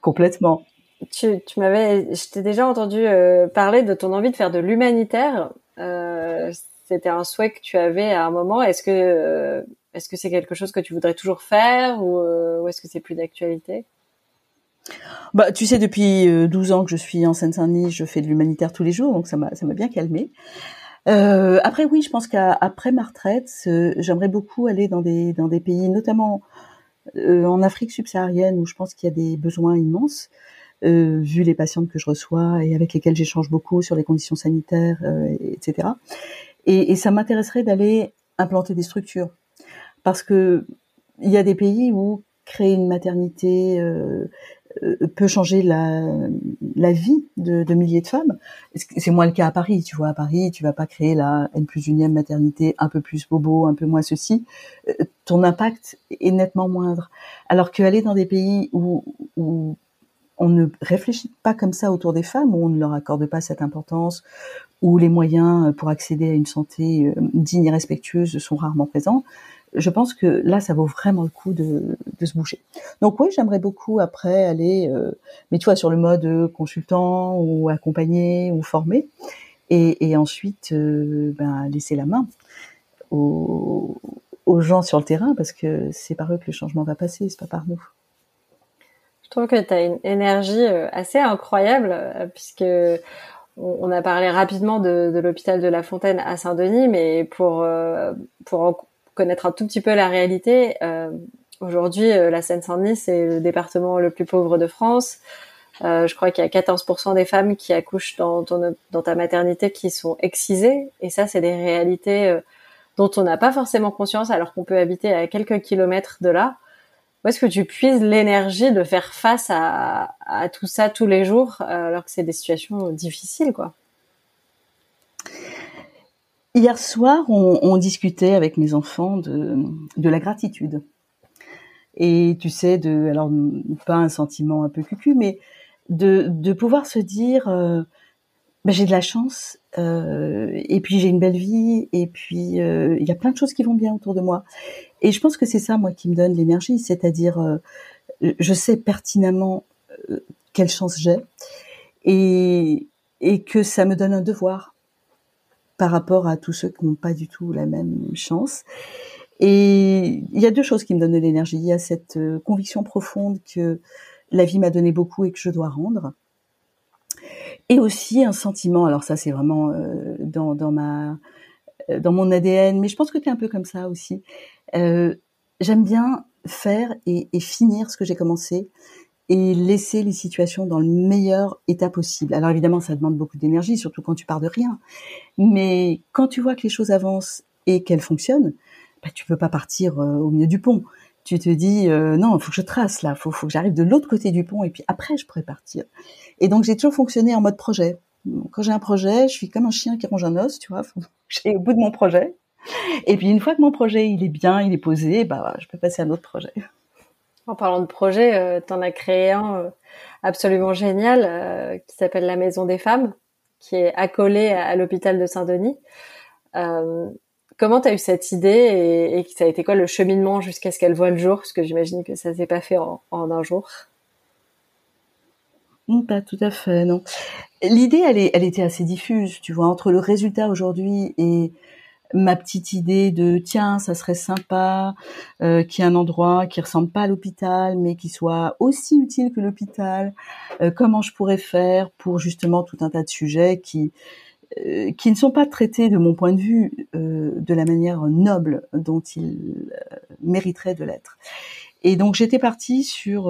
Complètement. Tu, tu m'avais, je t'ai déjà entendu euh, parler de ton envie de faire de l'humanitaire. Euh, c'était un souhait que tu avais à un moment. Est-ce que, euh, est-ce que c'est quelque chose que tu voudrais toujours faire ou, ou est-ce que c'est plus d'actualité? Bah, tu sais, depuis 12 euh, ans que je suis en Seine-Saint-Denis, je fais de l'humanitaire tous les jours, donc ça m'a ça m'a bien calmé. Euh, après, oui, je pense qu'après ma retraite, euh, j'aimerais beaucoup aller dans des dans des pays, notamment euh, en Afrique subsaharienne, où je pense qu'il y a des besoins immenses, vu les patientes que je reçois et avec lesquelles j'échange beaucoup sur les conditions sanitaires, etc. Et, et ça m'intéresserait d'aller implanter des structures, parce que il y a des pays où créer une maternité euh, peut changer la, la vie de, de, milliers de femmes. C'est moins le cas à Paris, tu vois. À Paris, tu vas pas créer la N plus unième maternité un peu plus bobo, un peu moins ceci. Euh, ton impact est nettement moindre. Alors qu'aller dans des pays où, où on ne réfléchit pas comme ça autour des femmes, où on ne leur accorde pas cette importance, où les moyens pour accéder à une santé euh, digne et respectueuse sont rarement présents, je pense que là, ça vaut vraiment le coup de, de se boucher. Donc oui, j'aimerais beaucoup après aller, euh, mais tu vois, sur le mode consultant ou accompagner ou former, et, et ensuite euh, ben, laisser la main aux, aux, gens sur le terrain parce que c'est par eux que le changement va passer, c'est pas par nous. Je trouve que tu as une énergie euh, assez incroyable puisque on a parlé rapidement de, de l'hôpital de La Fontaine à Saint-Denis, mais pour pour connaître un tout petit peu la réalité, euh, aujourd'hui, euh, la Seine-Saint-Denis, c'est le département le plus pauvre de France. Euh, je crois qu'il y a 14% des femmes qui accouchent dans, dans ta maternité qui sont excisées. Et ça, c'est des réalités dont on n'a pas forcément conscience alors qu'on peut habiter à quelques kilomètres de là. Où est-ce que tu puises l'énergie de faire face à, tout ça tous les jours alors que c'est des situations difficiles, quoi? Hier soir, on, on, discutait avec mes enfants de, de la gratitude. Et tu sais, de, alors pas un sentiment un peu cucu, mais de, de pouvoir se dire, ben, j'ai de la chance, euh, et puis j'ai une belle vie, et puis euh, il y a plein de choses qui vont bien autour de moi. Et je pense que c'est ça, moi, qui me donne l'énergie, c'est-à-dire, euh, je sais pertinemment quelle chance j'ai, et, et que ça me donne un devoir par rapport à tous ceux qui n'ont pas du tout la même chance. Et il y a deux choses qui me donnent de l'énergie. Il y a cette euh, conviction profonde que la vie m'a donné beaucoup et que je dois rendre. Et aussi un sentiment, alors ça c'est vraiment euh, dans, dans, ma, euh, dans mon ADN, mais je pense que tu es un peu comme ça aussi. J'aime bien faire et, finir ce que j'ai commencé et laisser les situations dans le meilleur état possible. Alors évidemment, ça demande beaucoup d'énergie, surtout quand tu pars de rien. Mais quand tu vois que les choses avancent et qu'elles fonctionnent, bah, tu peux pas partir euh, au milieu du pont. Tu te dis euh, non, il faut que je trace là, faut, faut que j'arrive de l'autre côté du pont et puis après je pourrais partir. Et donc j'ai toujours fonctionné en mode projet. Quand j'ai un projet, je suis comme un chien qui ronge un os, tu vois. J'ai au bout de mon projet. Et puis une fois que mon projet il est bien, il est posé, bah je peux passer à un autre projet. En parlant de projet, euh, tu en as créé un euh, absolument génial euh, qui s'appelle la Maison des Femmes, qui est accolé à, l'hôpital de Saint-Denis. comment tu as eu cette idée et, ça a été quoi le cheminement jusqu'à ce qu'elle voit le jour? Parce que j'imagine que ça s'est pas fait en, un jour. Pas tout à fait, non. L'idée, elle, elle était assez diffuse, tu vois, entre le résultat aujourd'hui et ma petite idée de tiens, ça serait sympa euh, qu'il y ait un endroit qui ressemble pas à l'hôpital, mais qui soit aussi utile que l'hôpital. Euh, comment je pourrais faire pour justement tout un tas de sujets qui euh, qui ne sont pas traités de mon point de vue euh, de la manière noble dont ils mériteraient de l'être. Et donc j'étais partie sur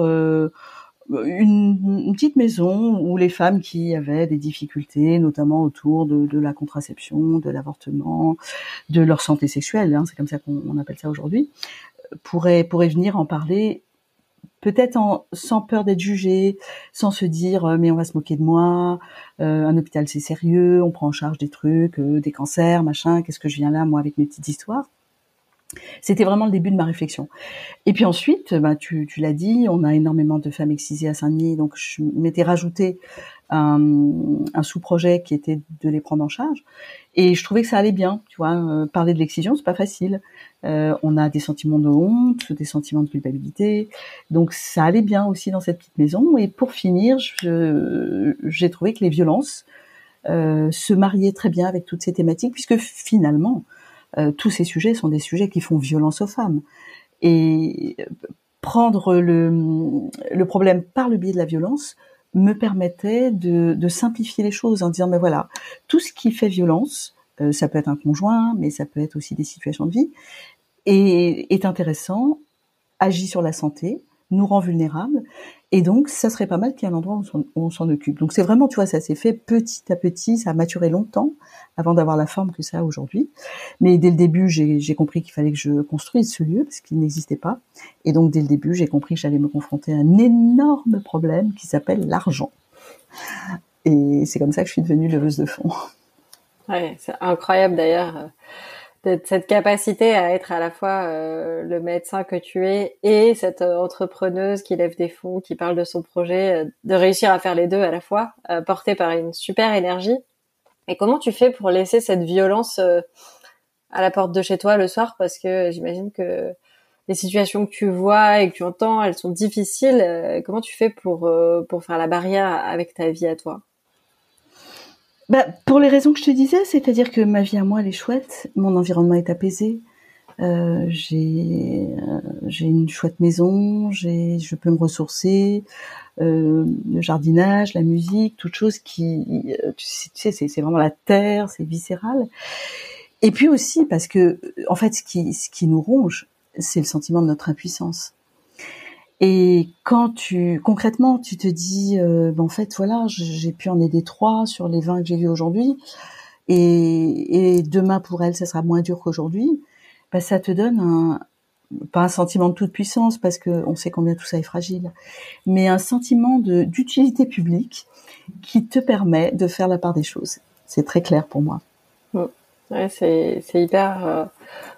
une, petite maison où les femmes qui avaient des difficultés, notamment autour de, la contraception, de l'avortement, de leur santé sexuelle, hein, c'est comme ça qu'on appelle ça aujourd'hui, pourraient, pourraient venir en parler peut-être sans peur d'être jugées, sans se dire euh, mais on va se moquer de moi, euh, un hôpital c'est sérieux, on prend en charge des trucs, euh, des cancers, machin, qu'est-ce que je viens là moi avec mes petites histoires. C'était vraiment le début de ma réflexion. Et puis ensuite, bah, tu, tu l'as dit, on a énormément de femmes excisées à Saint-Denis, donc je m'étais rajouté un, un sous-projet qui était de les prendre en charge. Et je trouvais que ça allait bien, tu vois. Euh, parler de l'excision, c'est pas facile. Euh, on a des sentiments de honte, des sentiments de culpabilité, donc ça allait bien aussi dans cette petite maison. Et pour finir, j'ai trouvé que les violences euh, se mariaient très bien avec toutes ces thématiques, puisque finalement, euh, tous ces sujets sont des sujets qui font violence aux femmes. Et prendre le, problème par le biais de la violence me permettait de, de simplifier les choses en disant, mais voilà, tout ce qui fait violence, euh, ça peut être un conjoint, mais ça peut être aussi des situations de vie, et est intéressant, agit sur la santé, nous rend vulnérables. Et donc, ça serait pas mal qu'il y ait un endroit où on s'en occupe. Donc, c'est vraiment, tu vois, ça s'est fait petit à petit, ça a maturé longtemps avant d'avoir la forme que ça a aujourd'hui. Mais dès le début, j'ai compris qu'il fallait que je construise ce lieu parce qu'il n'existait pas. Et donc, dès le début, j'ai compris que j'allais me confronter à un énorme problème qui s'appelle l'argent. Et c'est comme ça que je suis devenue leveuse de fonds. Ouais, c'est incroyable d'ailleurs cette capacité à être à la fois euh, le médecin que tu es et cette euh, entrepreneuse qui lève des fonds, qui parle de son projet, euh, de réussir à faire les deux à la fois, portée par une super énergie. Et comment tu fais pour laisser cette violence à la porte de chez toi le soir? Parce que j'imagine que les situations que tu vois et que tu entends, elles sont difficiles. comment tu fais pour pour faire la barrière avec ta vie à toi? Bah, pour les raisons que je te disais, c'est-à-dire que ma vie à moi, elle est chouette, mon environnement est apaisé, euh, j'ai euh, une chouette maison, je peux me ressourcer, euh, le jardinage, la musique, toute chose qui, euh, tu sais, c'est vraiment la terre, c'est viscéral. Et puis aussi parce que, en fait, ce qui ce qui nous ronge, c'est le sentiment de notre impuissance. Et quand tu concrètement tu te dis euh, ben, en fait voilà j'ai pu en aider trois sur les 20 que j'ai vus aujourd'hui. Et, et, demain pour elle ça sera moins dur qu'aujourd'hui. Ben, ça te donne un pas un sentiment de toute puissance parce que on sait combien tout ça est fragile mais un sentiment de d'utilité publique qui te permet de faire la part des choses. C'est très clair pour moi. Mmh. ouais, c'est hyper euh,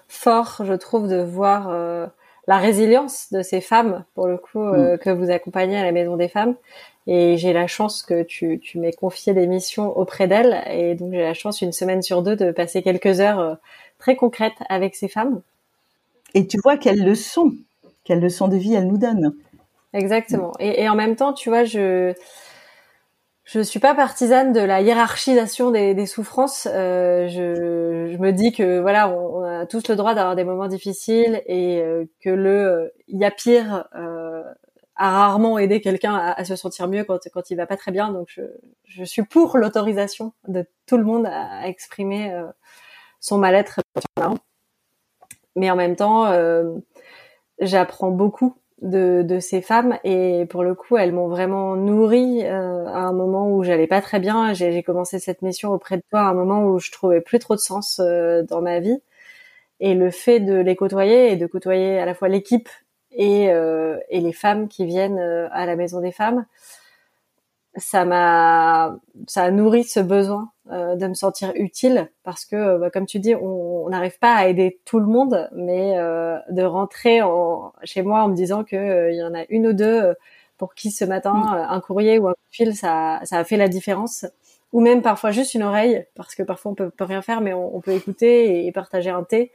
fort je trouve de voir euh, la résilience de ces femmes, pour le coup, euh, mm. que vous accompagnez à la Maison des Femmes. Et j'ai la chance que tu, tu m'aies confié des missions auprès d'elles. Et donc j'ai la chance une semaine sur deux de passer quelques heures euh, très concrètes avec ces femmes. Et tu vois quelles leçons, quelles leçons de vie elles nous donnent. Exactement. Et, et en même temps, tu vois, je je suis pas partisane de la hiérarchisation des, des souffrances. Euh, je, je, me dis que voilà, on, a tous le droit d'avoir des moments difficiles et euh, que le il y a pire euh, a rarement aidé quelqu'un à, à, se sentir mieux quand quand il va pas très bien. Donc je, je suis pour l'autorisation de tout le monde à, exprimer euh, son mal-être. Mais en même temps, euh, j'apprends beaucoup de, de, ces femmes et pour le coup elles m'ont vraiment nourrie euh, à un moment où j'allais pas très bien. J'ai commencé cette mission auprès de toi à un moment où je trouvais plus trop de sens euh, dans ma vie. Et le fait de les côtoyer et de côtoyer à la fois l'équipe et, euh, et les femmes qui viennent à la maison des femmes ça m'a ça a nourri ce besoin euh, de me sentir utile parce que euh, bah, comme tu dis on n'arrive pas à aider tout le monde mais euh, de rentrer en, chez moi en me disant que il y en a une ou deux pour qui ce matin mm. un courrier ou un fil ça ça a fait la différence. Ou même parfois juste une oreille parce que parfois on peut, peut rien faire mais on, on peut écouter et, partager un thé.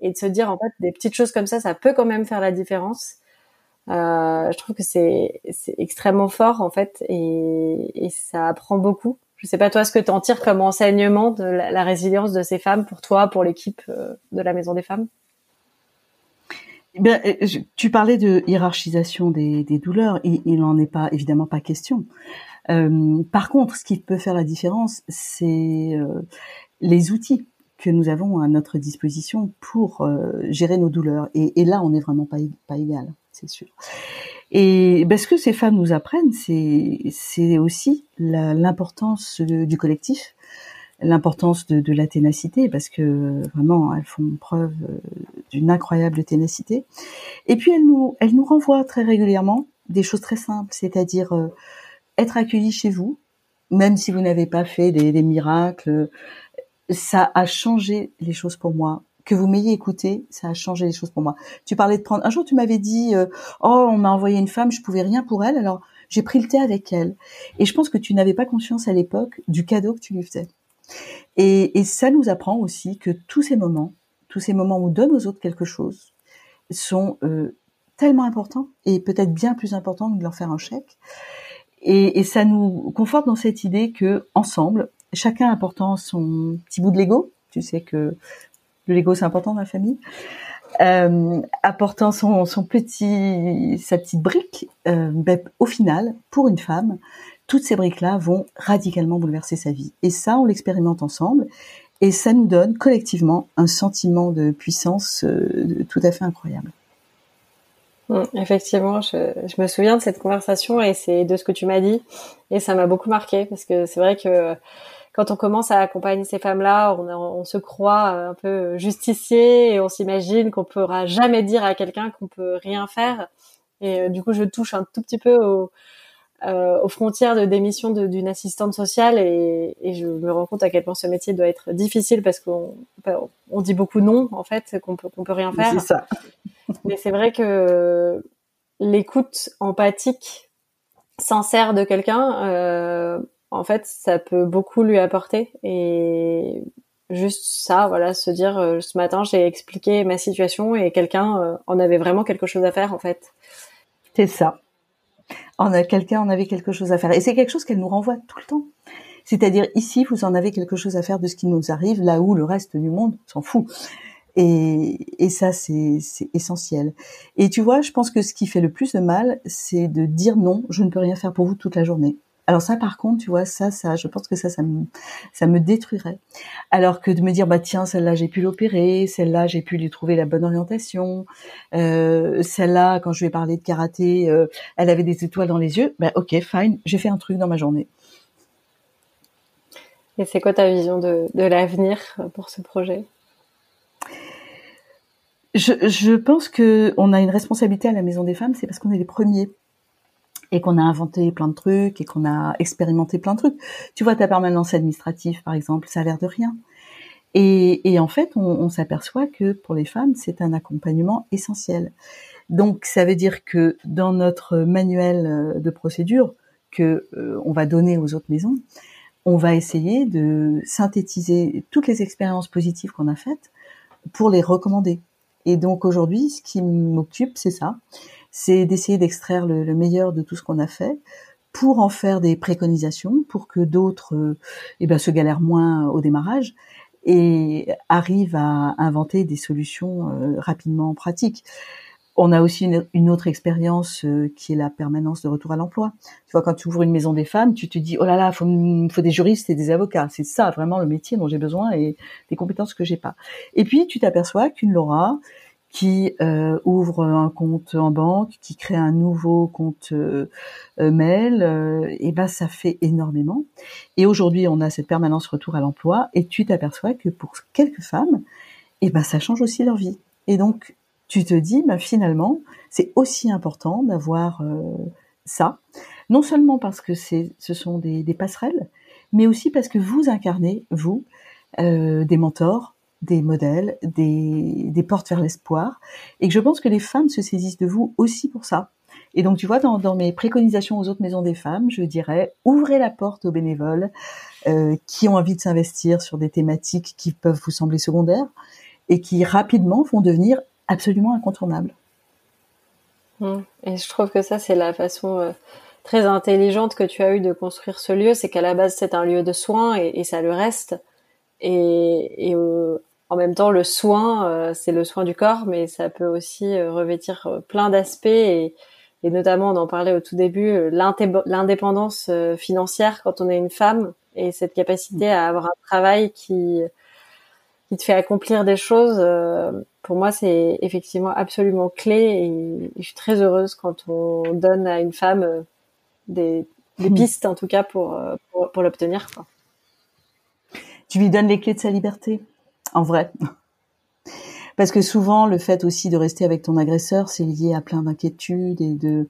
Et de se dire en fait des petites choses comme ça ça peut quand même faire la différence euh, je trouve que c'est extrêmement fort en fait et, et, ça apprend beaucoup je sais pas toi ce que tu en tires comme enseignement de la, résilience de ces femmes pour toi, pour l'équipe de la Maison des Femmes? Eh bien, tu parlais de hiérarchisation des, des douleurs. Il, il n'en est pas évidemment pas question. Euh, par contre, ce qui peut faire la différence, c'est euh, les outils que nous avons à notre disposition pour euh, gérer nos douleurs. Et, et, là, on n'est vraiment pas, pas égal, c'est sûr. Et ben, ce que ces femmes nous apprennent, c'est aussi l'importance du collectif, l'importance de, la ténacité, parce que vraiment, elles font preuve d'une incroyable ténacité. Et puis, elles nous, elles nous renvoient très régulièrement des choses très simples, c'est-à-dire être accueilli chez vous, même si vous n'avez pas fait des, miracles, ça a changé les choses pour moi. Que vous m'ayez écouté, ça a changé les choses pour moi. Tu parlais de prendre. Un jour, tu m'avais dit, euh, oh, on m'a envoyé une femme, je pouvais rien pour elle, alors j'ai pris le thé avec elle. Et je pense que tu n'avais pas conscience à l'époque du cadeau que tu lui faisais. Et, et ça nous apprend aussi que tous ces moments, tous ces moments où on donne aux autres quelque chose, sont euh, tellement importants et peut-être bien plus importants que de leur faire un chèque. Et, et, ça nous conforte dans cette idée que ensemble, chacun apportant son petit bout de Lego, tu sais que le Lego c'est important dans la famille, euh, apportant son, petit, sa petite brique, euh, ben, au final, pour une femme, toutes ces briques-là vont radicalement bouleverser sa vie. Et ça, on l'expérimente ensemble, et ça nous donne collectivement un sentiment de puissance euh, tout à fait incroyable. Mm, effectivement, je, je, me souviens de cette conversation et c'est de ce que tu m'as dit et ça m'a beaucoup marqué parce que c'est vrai que quand on commence à accompagner ces femmes-là, on, on, se croit un peu justicier et on s'imagine qu'on pourra jamais dire à quelqu'un qu'on peut rien faire. Et euh, du coup, je touche un tout petit peu au, euh, aux frontières de démission d'une assistante sociale et, et, je me rends compte à quel point ce métier doit être difficile parce qu'on on dit beaucoup non en fait, qu'on peut qu'on peut rien faire. C'est ça. Mais c'est vrai que l'écoute empathique, sincère de quelqu'un, euh, en fait, ça peut beaucoup lui apporter. Et juste ça, voilà, se dire euh, ce matin j'ai expliqué ma situation et quelqu'un euh, en avait vraiment quelque chose à faire en fait. C'est ça. Quelqu'un en avait quelque chose à faire et c'est quelque chose qu'elle nous renvoie tout le temps. C'est-à-dire ici vous en avez quelque chose à faire de ce qui nous arrive, là où le reste du monde s'en fout. Et ça, c'est essentiel. Et tu vois, je pense que ce qui fait le plus de mal, c'est de dire non, je ne peux rien faire pour vous toute la journée. Alors ça, par contre, tu vois, ça, ça, je pense que ça, ça me, ça me détruirait. Alors que de me dire, bah tiens, celle-là, j'ai pu l'opérer, celle-là, j'ai pu lui trouver la bonne orientation, euh, celle-là, quand je lui ai parlé de karaté, euh, elle avait des étoiles dans les yeux. Bah ok, fine, j'ai fait un truc dans ma journée. Et c'est quoi ta vision de, de l'avenir pour ce projet? Je, je pense que on a une responsabilité à la Maison des Femmes, c'est parce qu'on est les premiers et qu'on a inventé plein de trucs et qu'on a expérimenté plein de trucs. Tu vois, ta permanence administrative, par exemple, ça a l'air de rien. Et, et en fait, on, s'aperçoit que pour les femmes, c'est un accompagnement essentiel. Donc, ça veut dire que dans notre manuel euh, de procédure que euh, on va donner aux autres maisons, on va essayer de synthétiser toutes les expériences positives qu'on a faites pour les recommander. Et donc aujourd'hui, ce qui m'occupe, c'est ça, c'est d'essayer d'extraire le, meilleur de tout ce qu'on a fait pour en faire des préconisations, pour que d'autres euh, eh ben, se galèrent moins au démarrage et arrivent à inventer des solutions euh, rapidement pratiques. On a aussi une, autre expérience euh, qui est la permanence de retour à l'emploi. Tu vois, quand tu ouvres une maison des femmes, tu te dis oh là là, faut, faut des juristes et des avocats. C'est ça vraiment le métier dont j'ai besoin et des compétences que j'ai pas. Et puis tu t'aperçois qu'une Laura qui euh, ouvre un compte en banque, qui crée un nouveau compte euh, mail, et ben ça fait énormément. Et aujourd'hui, on a cette permanence retour à l'emploi, et tu t'aperçois que pour quelques femmes, et ben ça change aussi leur vie. Et donc tu te dis, ben, finalement, c'est aussi important d'avoir euh, ça, non seulement parce que c'est, ce sont des, des, passerelles, mais aussi parce que vous incarnez, vous, euh, des mentors, des modèles, des, des portes vers l'espoir, et que je pense que les femmes se saisissent de vous aussi pour ça. Et donc, tu vois, dans, dans mes préconisations aux autres maisons des femmes, je dirais, ouvrez la porte aux bénévoles euh, qui ont envie de s'investir sur des thématiques qui peuvent vous sembler secondaires et qui rapidement vont devenir absolument incontournable. Mmh. Et je trouve que ça, c'est la façon euh, très intelligente que tu as eu de construire ce lieu, c'est qu'à la base c'est un lieu de soins et, ça le reste. Et, en même temps, le soin, c'est le soin du corps, mais ça peut aussi revêtir plein d'aspects et, et notamment on en parlait au tout début, l'indépendance financière quand on est une femme et cette capacité à avoir un travail qui qui te fait accomplir des choses, euh, pour moi, c'est effectivement absolument clé. Et, je suis très heureuse quand on donne à une femme euh, des, des hmm. pistes, en tout cas, pour, euh, pour, pour l'obtenir. Tu lui donnes les clés de sa liberté, en vrai. Parce que souvent, le fait aussi de rester avec ton agresseur, c'est lié à plein d'inquiétudes et de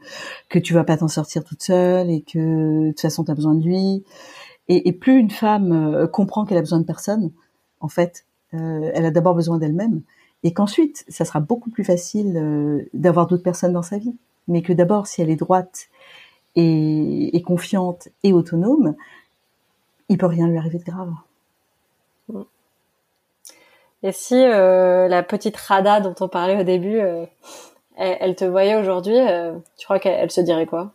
que tu vas pas t'en sortir toute seule et que de toute façon, tu as besoin de lui. Et, et plus une femme comprend qu'elle a besoin de personne, en fait, euh, elle a d'abord besoin d'elle-même, et qu'ensuite, ça sera beaucoup plus facile euh, d'avoir d'autres personnes dans sa vie. Mais que d'abord, si elle est droite et, confiante et autonome, il peut rien lui arriver de grave. Et si euh, la petite Rada dont on parlait au début, elle, te voyait aujourd'hui, tu crois qu'elle se dirait quoi?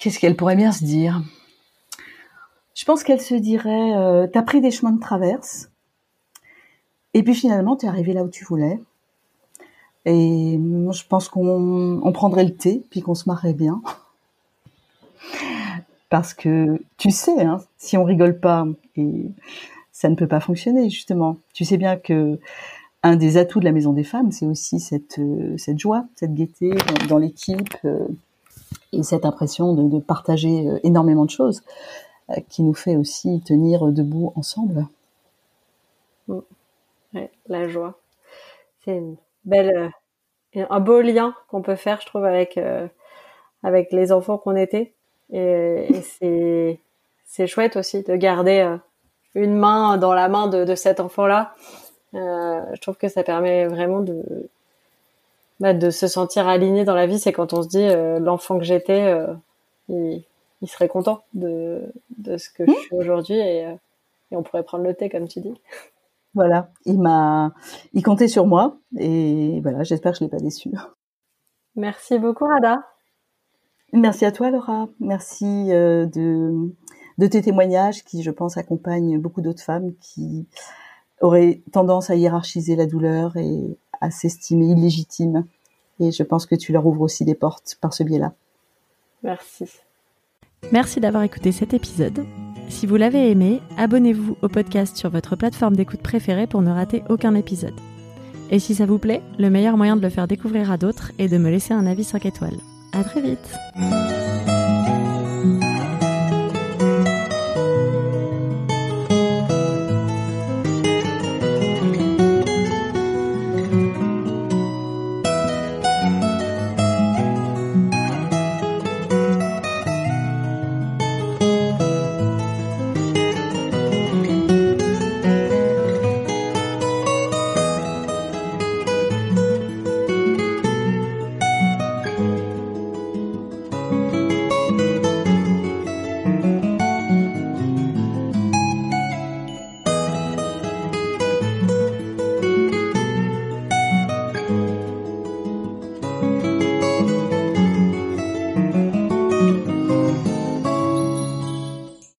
Qu'est-ce qu'elle pourrait bien se dire? Je pense qu'elle se dirait, euh, t'as pris des chemins de traverse, et puis finalement, t'es arrivé là où tu voulais. Et je pense qu'on prendrait le thé, puis qu'on se marrait bien. Parce que tu sais, hein, si on rigole pas, et ça ne peut pas fonctionner justement. Tu sais bien que un des atouts de la Maison des Femmes, c'est aussi cette euh, cette joie, cette gaieté dans, l'équipe euh, et cette impression de, partager euh, énormément de choses. Qui nous fait aussi tenir debout ensemble. Mm. la joie. C'est une belle, un beau lien qu'on peut faire, je trouve, avec avec les enfants qu'on était. Et, c'est c'est chouette aussi de garder une main dans la main de, cet enfant-là. je trouve que ça permet vraiment de bah, de se sentir aligné dans la vie. C'est quand on se dit l'enfant que j'étais, il, il serait content de, de ce que je hmm. suis aujourd'hui et, euh, et, on pourrait prendre le thé comme tu dis. Voilà, il m'a, il comptait sur moi et voilà, j'espère que je l'ai pas déçu. Merci beaucoup Rada. Merci à toi Laura, merci euh, de, de tes témoignages qui, je pense, accompagnent beaucoup d'autres femmes qui auraient tendance à hiérarchiser la douleur et à s'estimer illégitimes. Et je pense que tu leur ouvres aussi des portes par ce biais-là. Merci. Merci d'avoir écouté cet épisode. Si vous l'avez aimé, abonnez-vous au podcast sur votre plateforme d'écoute préférée pour ne rater aucun épisode. Et si ça vous plaît, le meilleur moyen de le faire découvrir à d'autres est de me laisser un avis 5 étoiles. À très vite!